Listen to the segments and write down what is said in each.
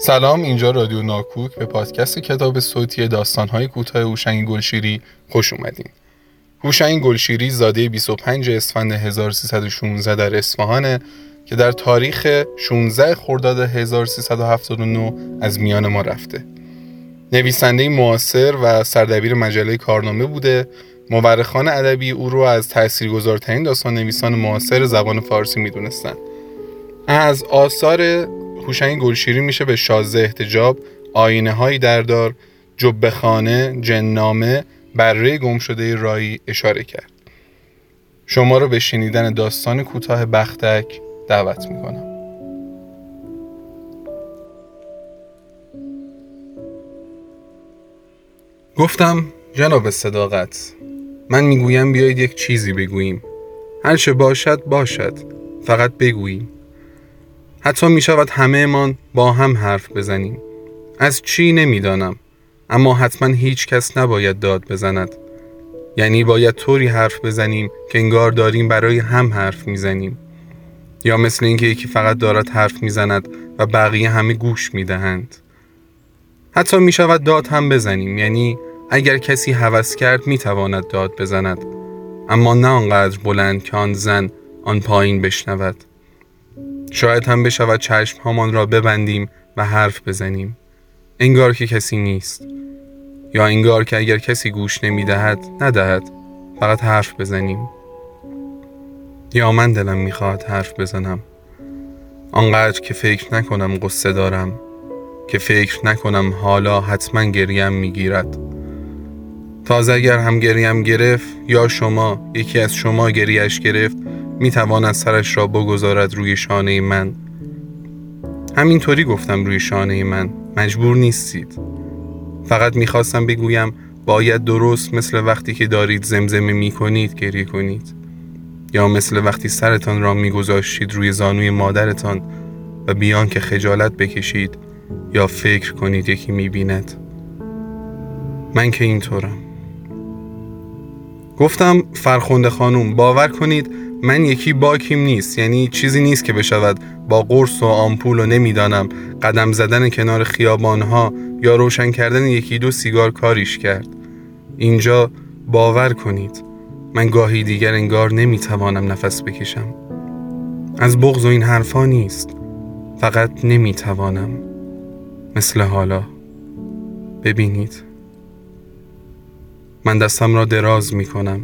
سلام اینجا رادیو ناکوک. به پادکست کتاب صوتی داستانهای کوتاه هوشنگ گلشیری خوش اومدین. هوشنگ گلشیری زاده 25 اسفند 1316 در اصفهانه که در تاریخ 16 خرداد 1379 از میان ما رفته. نویسنده معاصر و سردبیر مجله کارنامه بوده. مورخان ادبی او رو از تاثیرگذارترین داستان نویسان معاصر زبان فارسی می‌دونستند از آثار هوشنگ گلشیری میشه به شازده احتجاب آینه های دردار جبه خانه جنامه بره گم شده رایی اشاره کرد. شما رو به شنیدن داستان کوتاه بختک دعوت می‌کنم. گفتم جناب صداقت من می‌گویم بیایید یک چیزی بگوییم. هرچه باشد باشد. فقط بگوییم. حتی می شود همه من با هم حرف بزنیم. از چی نمی‌دانم اما حتما هیچ کس نباید داد بزند. یعنی باید طوری حرف بزنیم که انگار داریم برای هم حرف می‌زنیم. یا مثل اینکه یکی فقط دارد حرف می‌زند و بقیه همه گوش می‌دهند. حتی می شود داد هم بزنیم یعنی اگر کسی هوس کرد می تواند داد بزند. اما نه آنقدر بلند که آن زن آن پایین بشنود. شاید هم بشود چشم هامان را ببندیم و حرف بزنیم. انگار که کسی نیست. یا انگار که اگر کسی گوش نمی دهد ندهد. فقط حرف بزنیم. یا من دلم می‌خواهد حرف بزنم. آنقدر که فکر نکنم قصه دارم. که فکر نکنم حالا حتما گریم می‌گیرد. تازه اگر هم گریم گرفت یا شما یکی از شما گریش گرفت می‌تواند سرش را بگذارد روی شانه من. همینطوری گفتم روی شانه من. مجبور نیستید. فقط می‌خواستم بگویم باید درست مثل وقتی که دارید زمزمه می‌کنید گریه کنید. یا مثل وقتی سرتان را میگذاشتید روی زانوی مادرتان و بیان که خجالت بکشید یا فکر کنید یکی می‌بیند. من که اینطورم. گفتم فرخنده خانوم باور کنید من یکی باکیم نیست یعنی چیزی نیست که بشود با قرص و آمپول و نمی‌دانم قدم زدن کنار خیابانها یا روشن کردن یکی دو سیگار کاریش کرد. اینجا باور کنید من گاهی دیگر انگار نمی‌توانم نفس بکشم. از بغض و این حرفا نیست فقط نمی‌توانم. مثل حالا. ببینید. من دستم را دراز می‌کنم.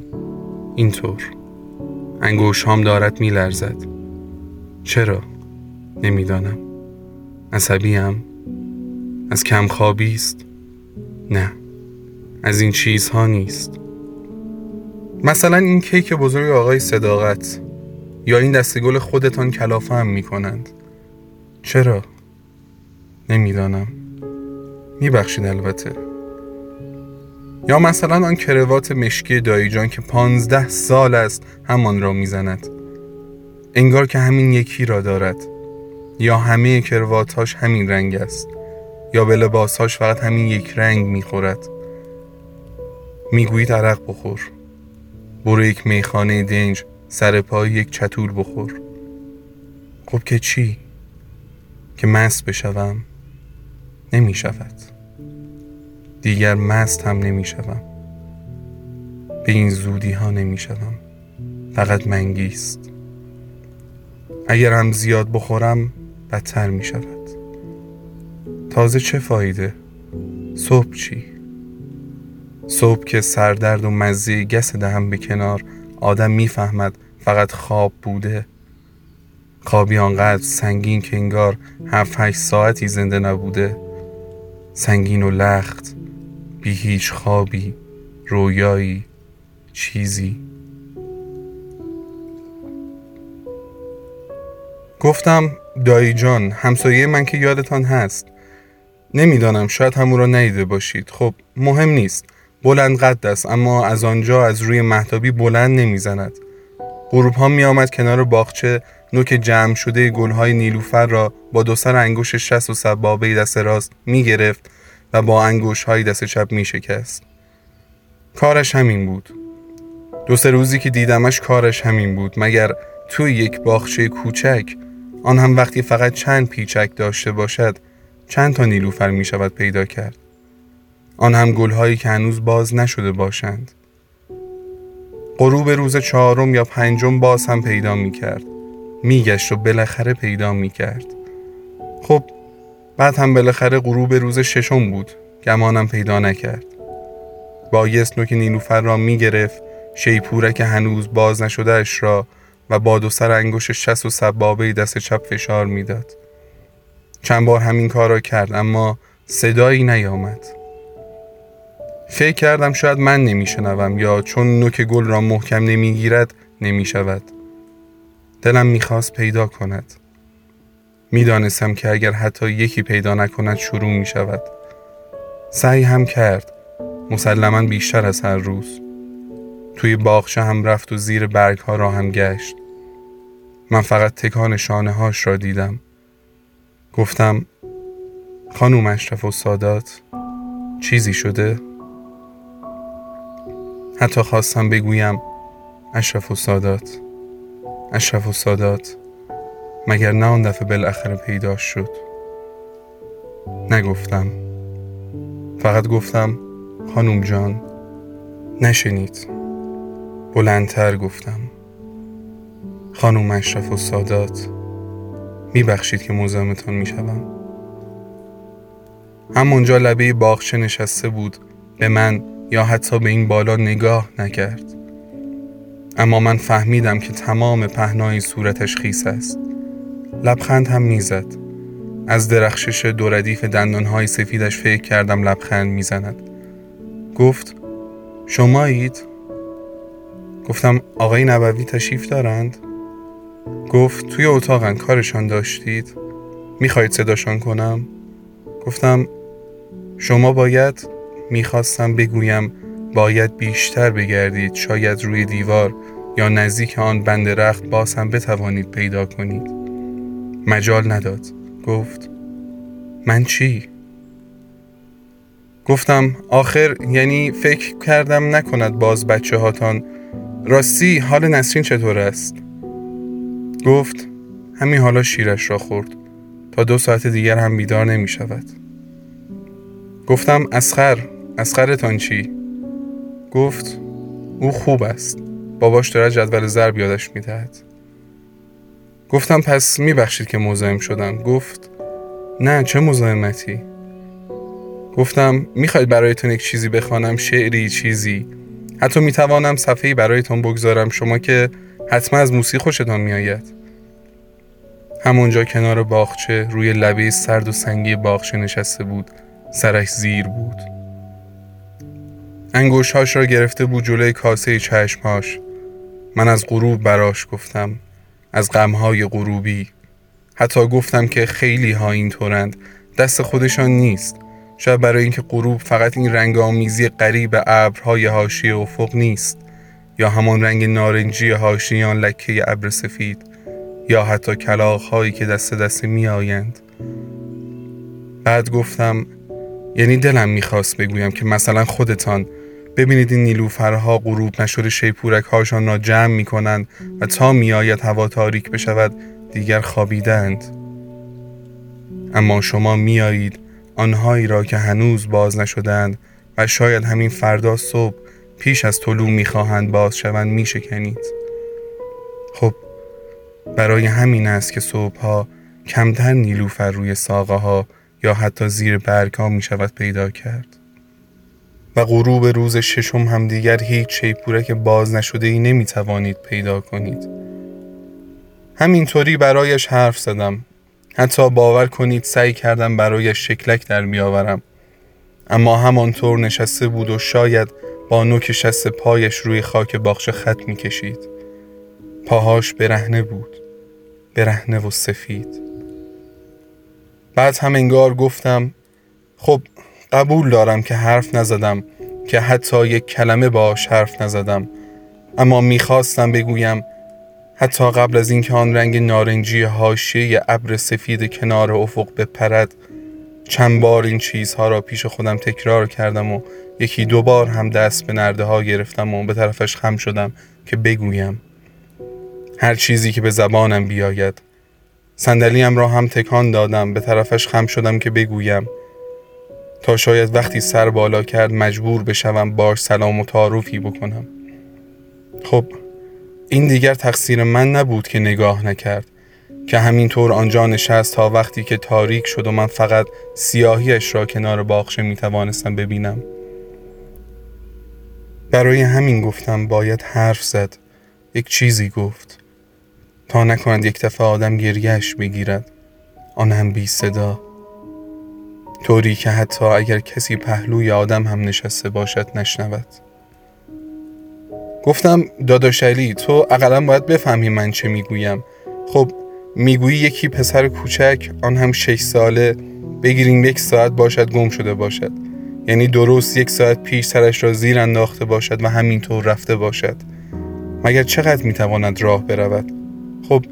اینطور. انگوش هم دارد میلرزد. چرا؟ نمی‌دانم. عصبی هم؟ از کم خوابی است؟ نه. از این چیزها نیست. مثلا این کیک بزرگ آقای صداقت یا این دسته گل خودتان کلافه هم می کنند چرا؟ نمی‌دانم. میبخشید البته. یا مثلا آن کروات مشکی دایجان که پانزده سال است همان را می‌زند. انگار که همین یکی را دارد. یا همه کرواتهاش همین رنگ است. یا به لباسهاش فقط همین یک رنگ می‌خورد. می‌گویید عرق بخور. برو یک میخانه دنج سر پای یک چطول بخور. خب که چی؟ که مست بشوم. نمی شود دیگر مست هم نمی شوم به این زودی ها نمی شوم فقط منگیست اگر هم زیاد بخورم بدتر می شود تازه چه فایده؟ صبح چی؟ صبح که سردرد و مزه گس دهم به کنار آدم می‌فهمد فقط خواب بوده. خوابی آنقدر سنگین که انگار هفت هشت ساعتی زنده نبوده. سنگین و لخت. بی هیچ خوابی رویایی چیزی. گفتم دایی جان همسایه من که یادتان هست. نمی‌دانم شاید همون را ندیده باشید. خب مهم نیست. بلند قد است اما از آنجا از روی محتابی بلند نمی‌زند. غروب ها می آمد کنار باغچه نوک جمع شده گلهای نیلوفر را با دو سر انگوش شست و سبابه دست راست می گرفت و با انگوش های دست چپ می شکست. کارش همین بود. دو سه روزی که دیدمش کارش همین بود مگر توی یک باغچه کوچک آن هم وقتی فقط چند پیچک داشته باشد چند تا نیلوفر می شود پیدا کرد آن هم گلهایی که هنوز باز نشده باشند غروب روز چهارم یا پنجم باز هم پیدا می کرد میگشت و بالاخره پیدا می کرد خب بعد هم بالاخره غروب روز ششم بود گمانم پیدا نکرد بایست نوک نیلوفر را می گرفت شیپورک هنوز باز نشده اش را و با دو سر انگوش شست و سبابه دست چپ فشار می‌داد. چند بار همین کار را کرد اما صدایی نیامد. فکر کردم شاید من نمیشنوم یا چون نوک گل را محکم نمی‌گیرد نمی‌شود. دلم می‌خواست پیدا کند. می‌دانستم که اگر حتی یکی پیدا نکند شروع می شود. سعی هم کرد. مسلما بیشتر از هر روز. توی باغچه هم رفت و زیر برگ ها را هم گشت. من فقط تکان شانه هاش را دیدم. گفتم خانوم اشرف و سادات چیزی شده؟ حتی خواستم بگویم اشرف و سادات اشرف و سادات مگر نه آن دفعه بالاخره پیدا شد؟ نگفتم. فقط گفتم خانوم جان نشنید. بلندتر گفتم. خانوم اشرف و سادات میبخشید که مزاحمتان می‌شوم. همونجا لبه باغچه نشسته بود به من یا حتی به این بالا نگاه نکرد. اما من فهمیدم که تمام پهنای صورتش خیس است. لبخند هم می‌زد. از درخشش دو ردیف دندانهای سفیدش فکر کردم لبخند می‌زند. گفت شمایید. گفتم آقای نبوی تشریف دارند؟ گفت توی اتاقن کارشان داشتید؟ می‌خواید صداشان کنم؟ گفتم شما باید می‌خواستم بگویم باید بیشتر بگردید شاید روی دیوار یا نزدیک آن بند رخت باز هم بتوانید پیدا کنید. مجال نداد گفت من چی؟ گفتم آخر یعنی فکر کردم نکند باز بچه هاتان راستی حال نسرین چطور است؟ گفت همین حالا شیرش را خورد تا دو ساعت دیگر هم بیدار نمی شود گفتم اسخر اسخرتان چی؟ گفت او خوب است باباش دارد جدول ضرب یادش می‌دهد گفتم پس میبخشید که مزاحم شدم. گفت نه چه مزاحمتی؟ گفتم می‌خواید برایتون یک چیزی بخوانم؟ شعری چیزی. حتی می‌توانم صفحه‌ای برایتان بگذارم شما که حتما از موسیقی خوشتان میآید. همونجا کنار باغچه روی لبه سرد و سنگی باغچه نشسته بود. سرش زیر بود. انگوشهاش را گرفته بود جلوی کاسه چشمهاش. من از غروب براش گفتم از غمهای غروبی. حتی گفتم که خیلی ها اینطورند. دست خودشان نیست. شاید برای اینکه غروب فقط این رنگ آمیزی قریب ابرهای حاشیه افق نیست. یا همان رنگ نارنجی حاشیان لکه ابر سفید یا حتی کلاغ هایی که دست دست می آیند. بعد گفتم یعنی دلم می‌خواست بگویم که مثلا خودتان ببینید این نیلوفرها غروب نشده شیپورک هاشان را جمع می کنند و تا میآید هوا تاریک بشود دیگر خوابیدند اما شما میآیید آنهایی را که هنوز باز نشدند و شاید همین فردا صبح پیش از طلوع می‌خواهند باز شوند میشکنید. خب برای همین است که صبحها کمتر نیلوفر روی ساقه ها یا حتی زیر برگ ها می شود پیدا کرد. و غروب روز ششم هم دیگر هیچ شیپورک باز نشده ای نمی توانید پیدا کنید. همینطوری برایش حرف زدم. حتی باور کنید سعی کردم برایش شکلک در میآورم اما همانطور نشسته بود و شاید با نوک شست پایش روی خاک باغچه خط می کشید پاهاش برهنه بود. برهنه و سفید. بعد هم انگار گفتم خب قبول دارم که حرف نزدم که حتی یک کلمه باش حرف نزدم. اما می‌خواستم بگویم حتی قبل از اینکه آن رنگ نارنجی حاشیه ابر سفید کنار افق بپرد چند بار این چیزها را پیش خودم تکرار کردم و یکی دو بار هم دست به نرده ها گرفتم و به طرفش خم شدم که بگویم. هر چیزی که به زبانم بیاید. صندلیم را هم تکان دادم به طرفش خم شدم که بگویم. تا شاید وقتی سر بالا کرد مجبور بشوم باش سلام و تعارفی بکنم. خب این دیگر تقصیر من نبود که نگاه نکرد که همینطور آنجا نشست تا وقتی که تاریک شد و من فقط سیاهیش را کنار باغچه می توانستم ببینم. برای همین گفتم باید حرف زد یک چیزی گفت. تا نکند یک دفعه آدم گریهش بگیرد. آن هم بی صدا. طوری که حتی اگر کسی پهلوی آدم هم نشسته باشد نشنود. گفتم داداش علی تو اقلا باید بفهمی من چه می‌گویم. خب می‌گویی یکی پسر کوچک آن هم شش ساله بگیریم یک ساعت باشد گم شده باشد. یعنی درست یک ساعت پیش سرش را زیر انداخته باشد و همینطور رفته باشد. مگر چقدر می‌تواند راه برود؟ خب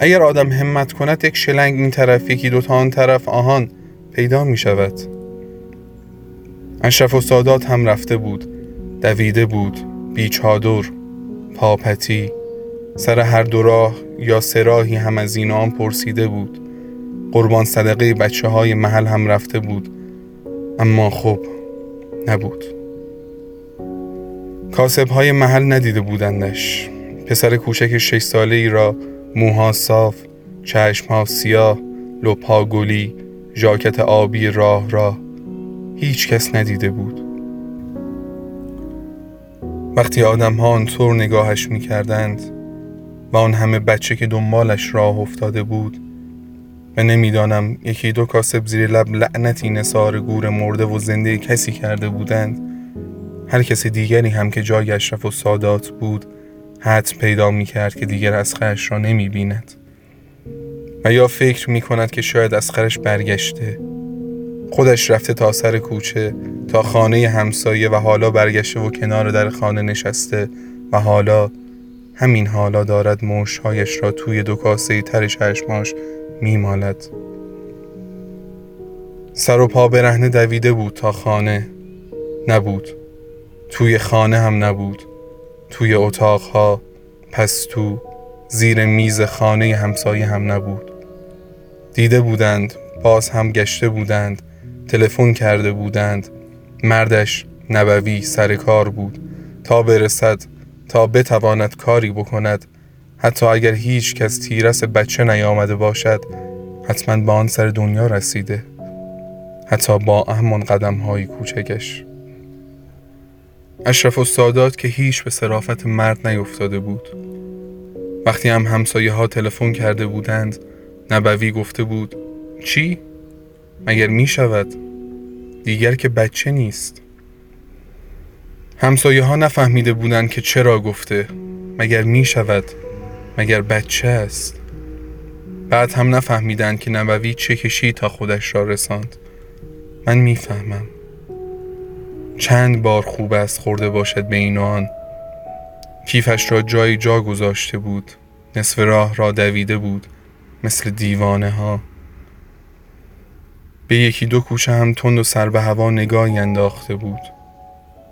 اگر آدم همت کند یک شلنگ این طرف یکی دوتا آن طرف آهان. پیدا می شود. اشرف و سادات هم رفته بود دویده بود بیچادر پاپتی سر هر دو راه یا سراهی هم از این آن پرسیده بود. قربان صدقه بچه های محل هم رفته بود اما خب نبود. کاسب های محل ندیده بودندش. پسر کوچک شش ساله ای را موها صاف چشم سیاه لپا گلی ژاکت آبی راه راه هیچ کس ندیده بود. وقتی آدم ها آنطور نگاهش می کردند و آن همه بچه که دنبالش راه افتاده بود و نمی‌دانم یکی دو کاسب زیر لب لعنتی نصار گور مرده و زنده کسی کرده بودند. هر کس دیگری هم که جای اشرف و سادات بود حد پیدا می کرد که دیگر اسخرش را نمی بیند و یا فکر می کند که شاید اسخرش برگشته. خودش رفته تا سر کوچه تا خانه همسایه و حالا برگشته و کنار در خانه نشسته و حالا همین حالا دارد موشهایش را توی دو کاسه تر چشماش میمالد. سر و پا برهنه دویده بود تا خانه نبود. توی خانه هم نبود. توی اتاقها پس تو زیر میز خانه همسایه هم نبود. دیده بودند باز هم گشته بودند تلفن کرده بودند. مردش نبوی سر کار بود. تا برسد تا بتواند کاری بکند. حتی اگر هیچ کس تیرس بچه نیامده باشد حتما به آن سر دنیا رسیده. حتی با همان قدم های کوچکش. اشرف و که هیچ به صرافت مرد نیفتاده بود. وقتی هم همسایه ها تلفن کرده بودند نبوی گفته بود چی؟ مگر می شود؟ دیگر که بچه نیست. همسایه ها نفهمیده بودند که چرا گفته مگر می شود مگر بچه است. بعد هم نفهمیدند که نبوی چه کشی تا خودش را رساند. من می‌فهمم. چند بار خوب است خورده باشد به این آن. کیفش را جای جا گذاشته بود. نصف راه را دویده بود. مثل دیوانه ها به یکی دو کوچه هم تند و سر به هوا نگاهی انداخته بود.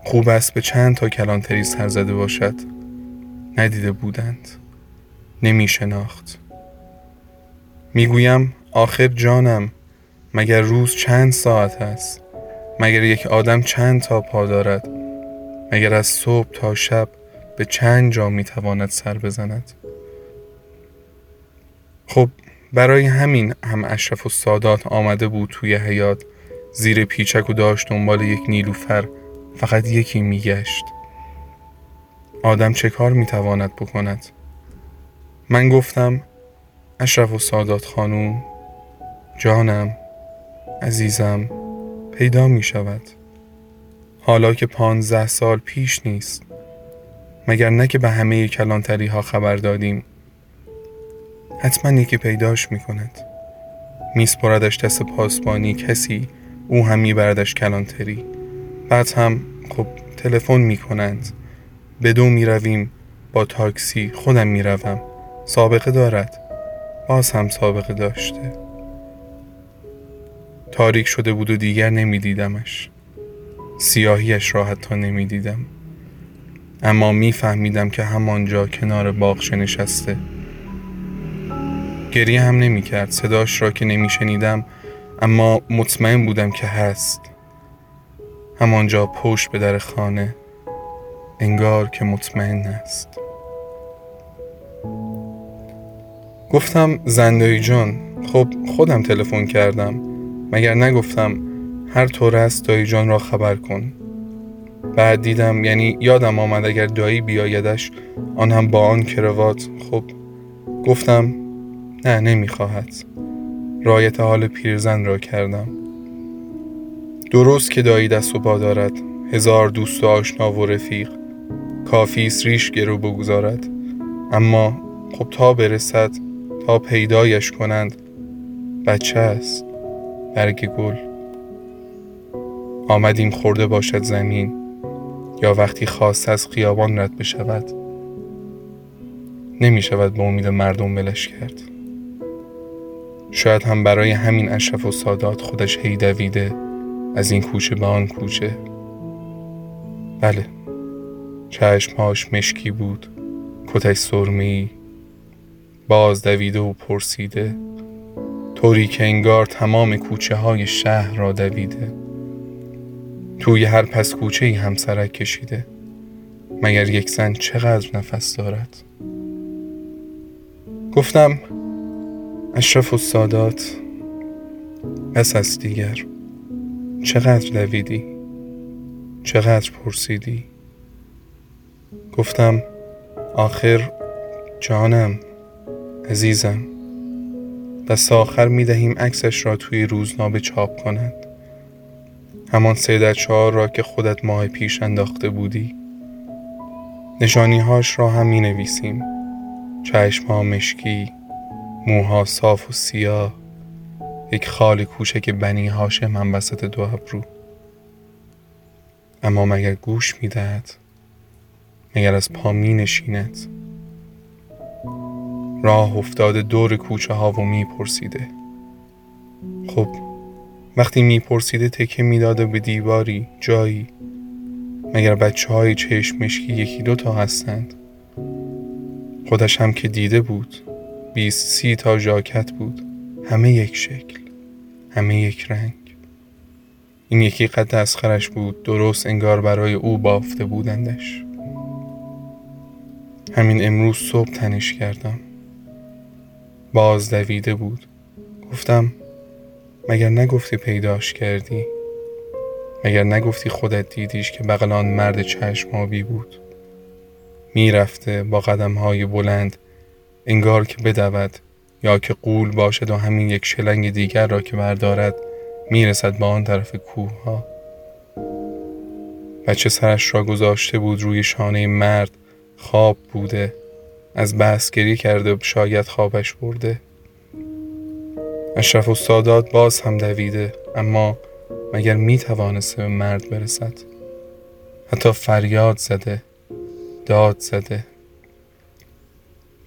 خوب است به چند تا کلانتری سر زده باشد. ندیده بودند. نمی شناخت. می‌گویم آخر جانم مگر روز چند ساعت است؟ مگر یک آدم چند تا پا دارد؟ مگر از صبح تا شب به چند جا می‌تواند سر بزند؟ خب برای همین هم اشرف و سادات آمده بود توی حیات زیر پیچک و داشت دنبال یک نیلوفر فقط یکی میگشت. آدم چه کار می‌تواند بکند؟ من گفتم اشرف و سادات خانوم جانم عزیزم پیدا می شود حالا که پانزده سال پیش نیست. مگر نه که به همه کلانتری ها خبر دادیم؟ حتما یکی پیداش می کند میسپردش دست پاسبانی کسی او هم میبردش کلانتری. بعد هم خب تلفن می کنند به دو می رویم با تاکسی خودم می روم سابقه دارد. باز هم سابقه داشته. تاریک شده بود و دیگر نمیدیدمش. سیاهیش را حتی نمی‌دیدم. اما میفهمیدم که همانجا کنار باغچه نشسته. گریه هم نمی کرد صداش را که نمی شنیدم اما مطمئن بودم که هست. همانجا پشت به در خانه انگار که مطمئن است. گفتم زندایی جان خب خودم تلفن کردم. مگر نگفتم هر طور است دایی جان را خبر کن. بعد دیدم یعنی یادم آمد اگر دایی بیایدش آن هم با آن کروات. خب گفتم نه نمی‌خواهد. رایت حال پیرزن را کردم. درست که دایی دست و پا دارد. هزار دوست و آشنا و رفیق. کافی ریش گرو بگذارد. اما خب تا برسد تا پیدایش کنند بچه است. برگ گل. آمدیم خورده باشد زمین. یا وقتی خواست از خیابان رد بشود. نمی شود به امید مردم ولش کرد. شاید هم برای همین اشرف و سادات خودش هی دویده از این کوچه به آن کوچه. بله چشمهاش مشکی بود کتش سرمی باز دویده و پرسیده. طوری که انگار تمام کوچه های شهر را دویده. توی هر پس کوچه ای هم سرک کشیده. مگر یک زن چقدر نفس دارد؟ گفتم اشرف و سادات بس از دیگر چقدر دویدی؟ چقدر پرسیدی؟ گفتم آخر جانم عزیزم. دست آخر می دهیم عکسش را توی روزنامه چاپ کنند همان سه چهار را که خودت ماه پیش انداخته بودی. نشانیهاش را هم می نویسیم چشم مشکی موها صاف و سیاه یک خال کوچک بنی هاشم من وسط دو ابرو. اما مگر گوش می‌دهد؟ مگر از پا می نشیند راه افتاده دور کوچه ها و میپرسیده. خب وقتی میپرسیده تکه می‌داده به دیواری جایی مگر بچه های چشمشکی یکی دو تا هستند؟ خودش هم که دیده بود. بیست سی تا ژاکت بود. همه یک شکل همه یک رنگ. این یکی قد اسخرش بود درست انگار برای او بافته بودندش. همین امروز صبح تنش کردم. باز دویده بود. گفتم مگر نگفتی پیداش کردی؟ مگر نگفتی خودت دیدیش که بغل آن مرد چشمابی بود؟ می‌رفته با قدم های بلند انگار که بدود یا که قول باشد و همین یک شلنگ دیگر را که بردارد می‌رسد به آن طرف کوه ها بچه سرش را گذاشته بود روی شانه مرد خواب بوده. از بحثگری کرده و شاید خوابش برده. اشرف و باز هم دویده اما مگر می توانسته به مرد برسد؟ حتی فریاد زده داد زده.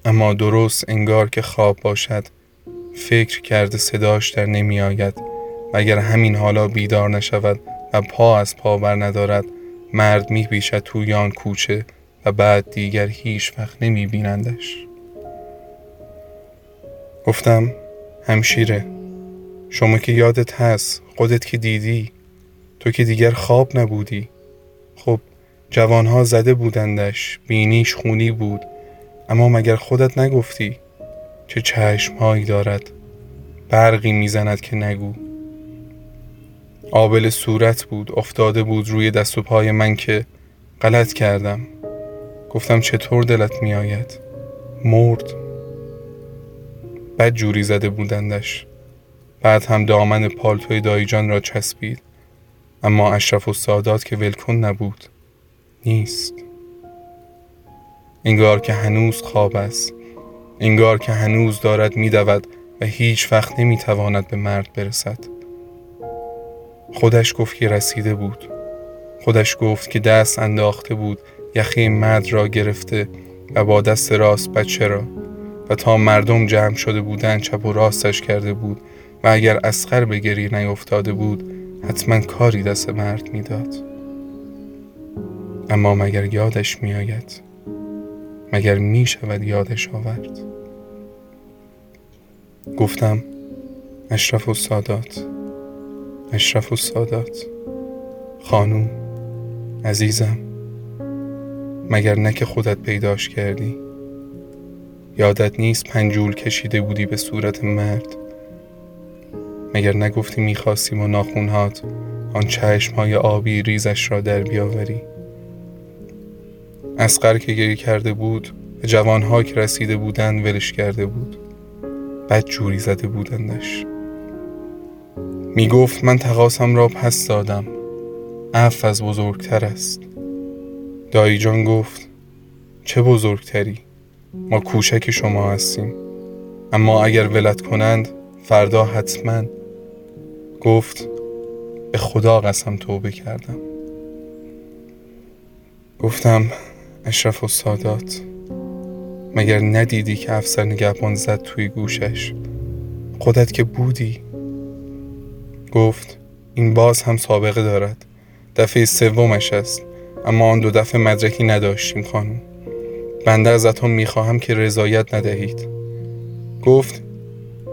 اما درست انگار که خواب باشد. فکر کرده صداش در نمی آید. و اگر همین حالا بیدار نشود و پا از پا بر ندارد. مرد می بیشد توی آن کوچه و بعد دیگر هیچ وقت نمی بینندش. گفتم همشیره شما که یادت هست خودت که دیدی تو که دیگر خواب نبودی. خب جوانها زده بودندش بینیش خونی بود. اما مگر خودت نگفتی چه چشمهایی دارد برقی می‌زند که نگو؟ آبل صورت بود افتاده بود روی دست و پای من که غلط کردم. گفتم چطور دلت میآید؟ مرد؟ بد جوری زده بودندش. بعد هم دامن پالتوی دایجان را چسبید. اما اشرف و سادات که ولکن نبود نیست. انگار که هنوز خواب است. انگار که هنوز دارد میدود و هیچ وقت نمی‌تواند به مرد برسد. خودش گفت که رسیده بود. خودش گفت که دست انداخته بود یخی مرد را گرفته و با دست راست بچه را. و تا مردم جمع شده بودند چپ و راستش کرده بود و اگر اسخر به گریه نیفتاده بود حتما کاری دست مرد می‌داد. اما مگر یادش میآید؟ مگر می شود یادش آورد؟ گفتم اشرف و سادات اشرف و سادات خانوم عزیزم مگر نه که خودت پیداش کردی؟ یادت نیست پنجول کشیده بودی به صورت مرد؟ مگر نگفتی می‌خواستیم و ناخونهات آن چشمهای آبی ریزش را در بیاوری؟ اسقر که گریه کرده بود جوانها که رسیده بودند ولش کرده بود. بد جوری زده بودندش. می گفت من تقاسم را پس دادم. اف از بزرگتر است. دایی جان گفت چه بزرگتری؟ ما کوشک شما هستیم. اما اگر ولت کنند فردا حتما. گفت به خدا قسم توبه کردم. گفتم اشرف و سادات. مگر ندیدی که افسر نگهبان زد توی گوشش؟ خودت که بودی. گفت این باز هم سابقه دارد. دفعه سومش است. اما آن دو دفعه مدرکی نداشتیم خانم. بنده ازتون می‌خواهم که رضایت ندهید. گفت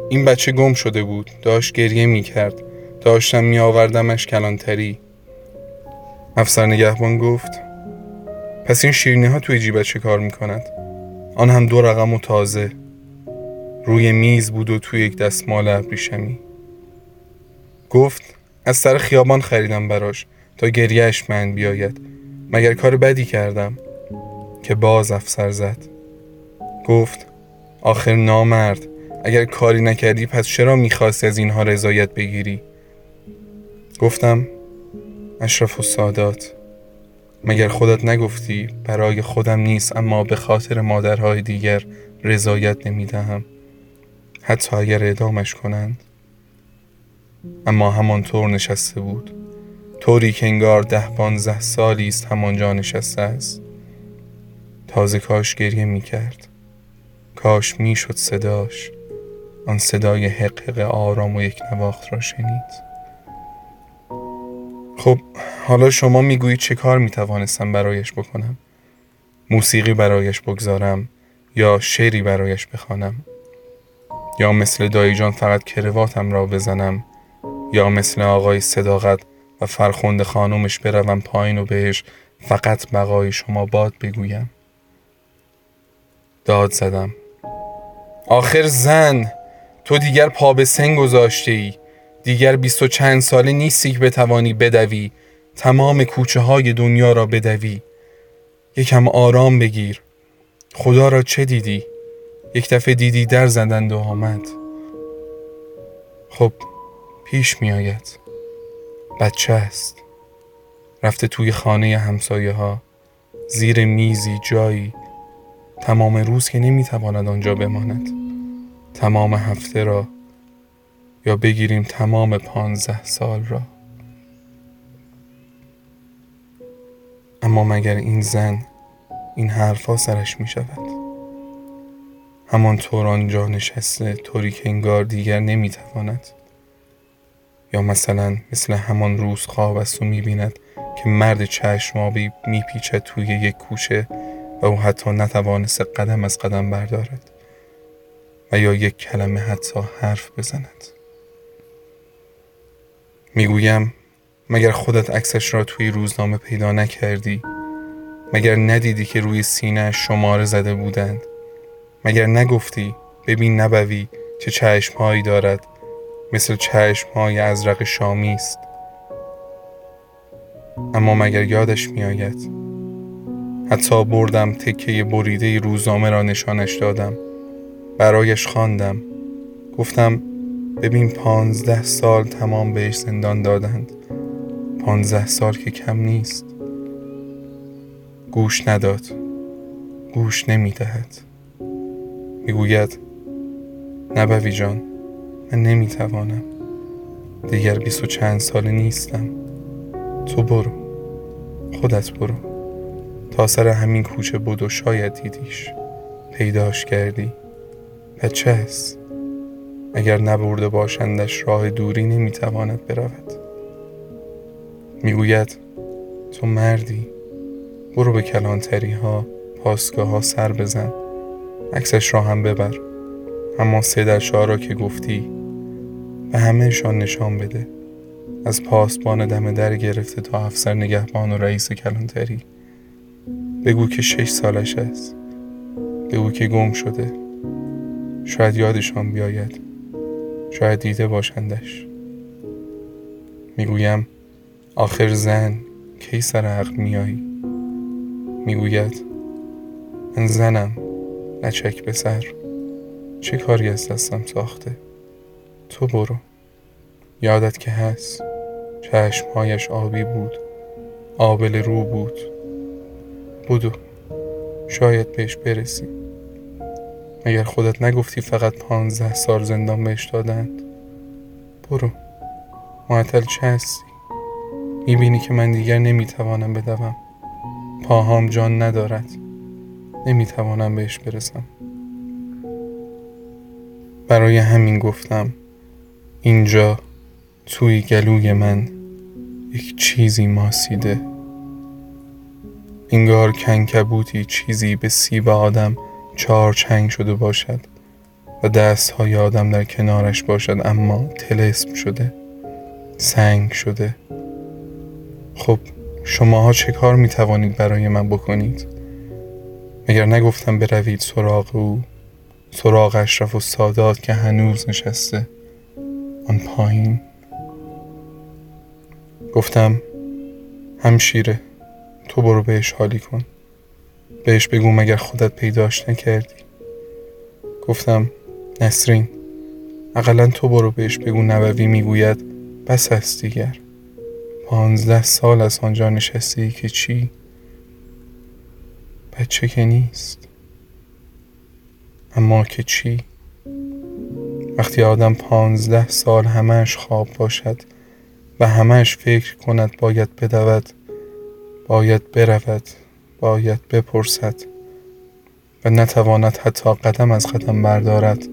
این بچه گم شده بود. داشت گریه می‌کرد. داشتم میآوردمش کلانتری. افسر نگهبان گفت پس این شیرینی ها توی جیبت چه کار می‌کند آن هم دو رقم و تازه. روی میز بود و توی یک دستمال ابریشمی. گفت از سر خیابان خریدم براش تا گریهش من بیاید. مگر کار بدی کردم؟ که باز افسر زد. گفت آخر نامرد. اگر کاری نکردی پس چرا می‌خواستی از اینها رضایت بگیری؟ گفتم اشرف و سادات مگر خودت نگفتی برای خودم نیست اما به خاطر مادرهای دیگر رضایت نمی‌دهم؟ حتی اگر اعدامش کنند؟ اما همانطور نشسته بود. طوری که انگار ده پانزده سالی است همانجا نشسته است. تازه کاش گریه می کرد کاش می شد صداش. آن صدای حقق آرام و یک نواخت را شنید. خب حالا شما می‌گویید چه کار می توانستم برایش بکنم؟ موسیقی برایش بگذارم یا شعری برایش بخوانم؟ یا مثل دایی جان فقط کرواتم را بزنم؟ یا مثل آقای صداقت و فرخوند خانومش بروم پایین و بهش فقط بقای شما باد بگویم؟ داد زدم. آخر زن تو دیگر پا به سن گذاشته ای دیگر بیست و چند ساله نیستی که بتوانی بدوی تمام کوچه های دنیا را بدوی. یکم آرام بگیر. خدا را چه دیدی؟ یک دفعه دیدی در زدند و آمد. خب پیش می آید بچه است. رفته توی خانه همسایه ها زیر میزی جایی. تمام روز که نمی‌تواند آنجا بماند. تمام هفته را یا بگیریم تمام پانزده سال را؟ اما مگر این زن این حرفا سرش می شود؟ همانطور آنجا نشسته طوری که انگار دیگر نمی‌تواند یا مثلا مثل همان روز خواب است و می‌بیند که مرد چشمابی میپیچد توی یک کوچه و او حتی نتوانست قدم از قدم بردارد و یا یک کلمه حتی حرف بزند. می‌گویم مگر خودت عکسش را توی روزنامه پیدا نکردی؟ مگر ندیدی که روی سینه شماره زده بودند؟ مگر نگفتی ببین نبوی چه چشمهایی دارد مثل چشمهای ازرق شامی است؟ اما مگر یادش میآید؟ حتی بردم تکه بریده روزنامه را نشانش دادم. برایش خواندم. گفتم ببین پانزده سال تمام بهش زندان دادند. پانزده سال که کم نیست. گوش نداد. گوش نمی دهد می‌گوید نبوی جان من نمی‌توانم. دیگر بیست و چند ساله نیستم. تو برو. خودت برو. تا سر همین کوچه و شاید دیدیش. پیداش کردی. بچه است؟ اگر نبرده باشندش راه دوری نمی‌تواند برود. می‌گوید تو مردی برو به کلانتری ها پاسگاه ها سر بزن عکسش را هم ببر. اما سه را که گفتی به همهشان نشان بده. از پاسبان دم در گرفته تا افسر نگهبان و رئیس کلانتری. بگو که شش سالش است. بگو که گم شده. شاید یادشان بیاید. شاید دیده باشندش. می‌گویم آخر زن کی سر عقل میایی؟ می‌گوید من زنم نچک به سر. چه کاری از دستم ساخته؟ تو برو. یادت که هست چشمهایش آبی بود آبل رو بود. بودو. شاید بهش برسی. مگر خودت نگفتی فقط پانزده سال زندان بهش دادند. برو. معطل چه هستی؟ می‌بینی که من دیگر نمی‌توانم بدوم. پاهام جان ندارد. نمی‌توانم بهش برسم. برای همین گفتم اینجا توی گلوی من یک چیزی ماسیده. انگار کنکبوتی چیزی به سیب آدم چهار چنگ شده باشد و دست های آدم در کنارش باشد اما تلسم شده سنگ شده. خب شماها چه کار می توانید برای من بکنید؟ مگر نگفتم بروید سراغ او؟ سراغ اشرف و سادات که هنوز نشسته آن پایین؟ گفتم همشیره تو برو بهش حالی کن. بهش بگو مگر خودت پیداش نکردی گفتم نسرین اقلا تو برو بهش بگو نووی می‌گوید بس است دیگر پانزده سال از آنجا نشستی که چی؟ بچه که نیست اما که چی؟ وقتی آدم پانزده سال همش خواب باشد و همش فکر کند باید بدود باید برود باید بپرسد و نتواند حتی قدم از قدم بردارد.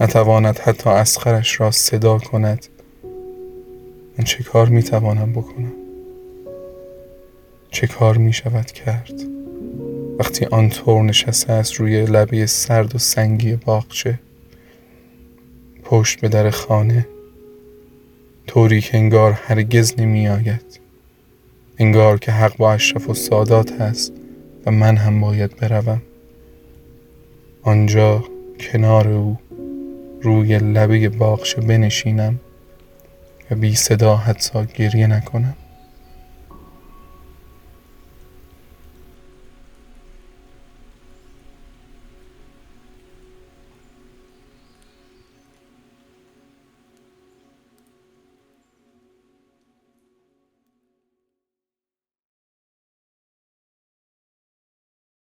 نتواند حتی اسخرش را صدا کند. من چه کار می توانم بکنم؟ چه کار می شود کرد؟ وقتی آن طور نشسته است روی لبه سرد و سنگی باغچه پشت به در خانه طوری که انگار هرگز نمی آید انگار که حق با اشرف و سادات هست و من هم باید بروم. آنجا کنار او روی لبه باغچه بنشینم و بی صدا حتی گریه نکنم.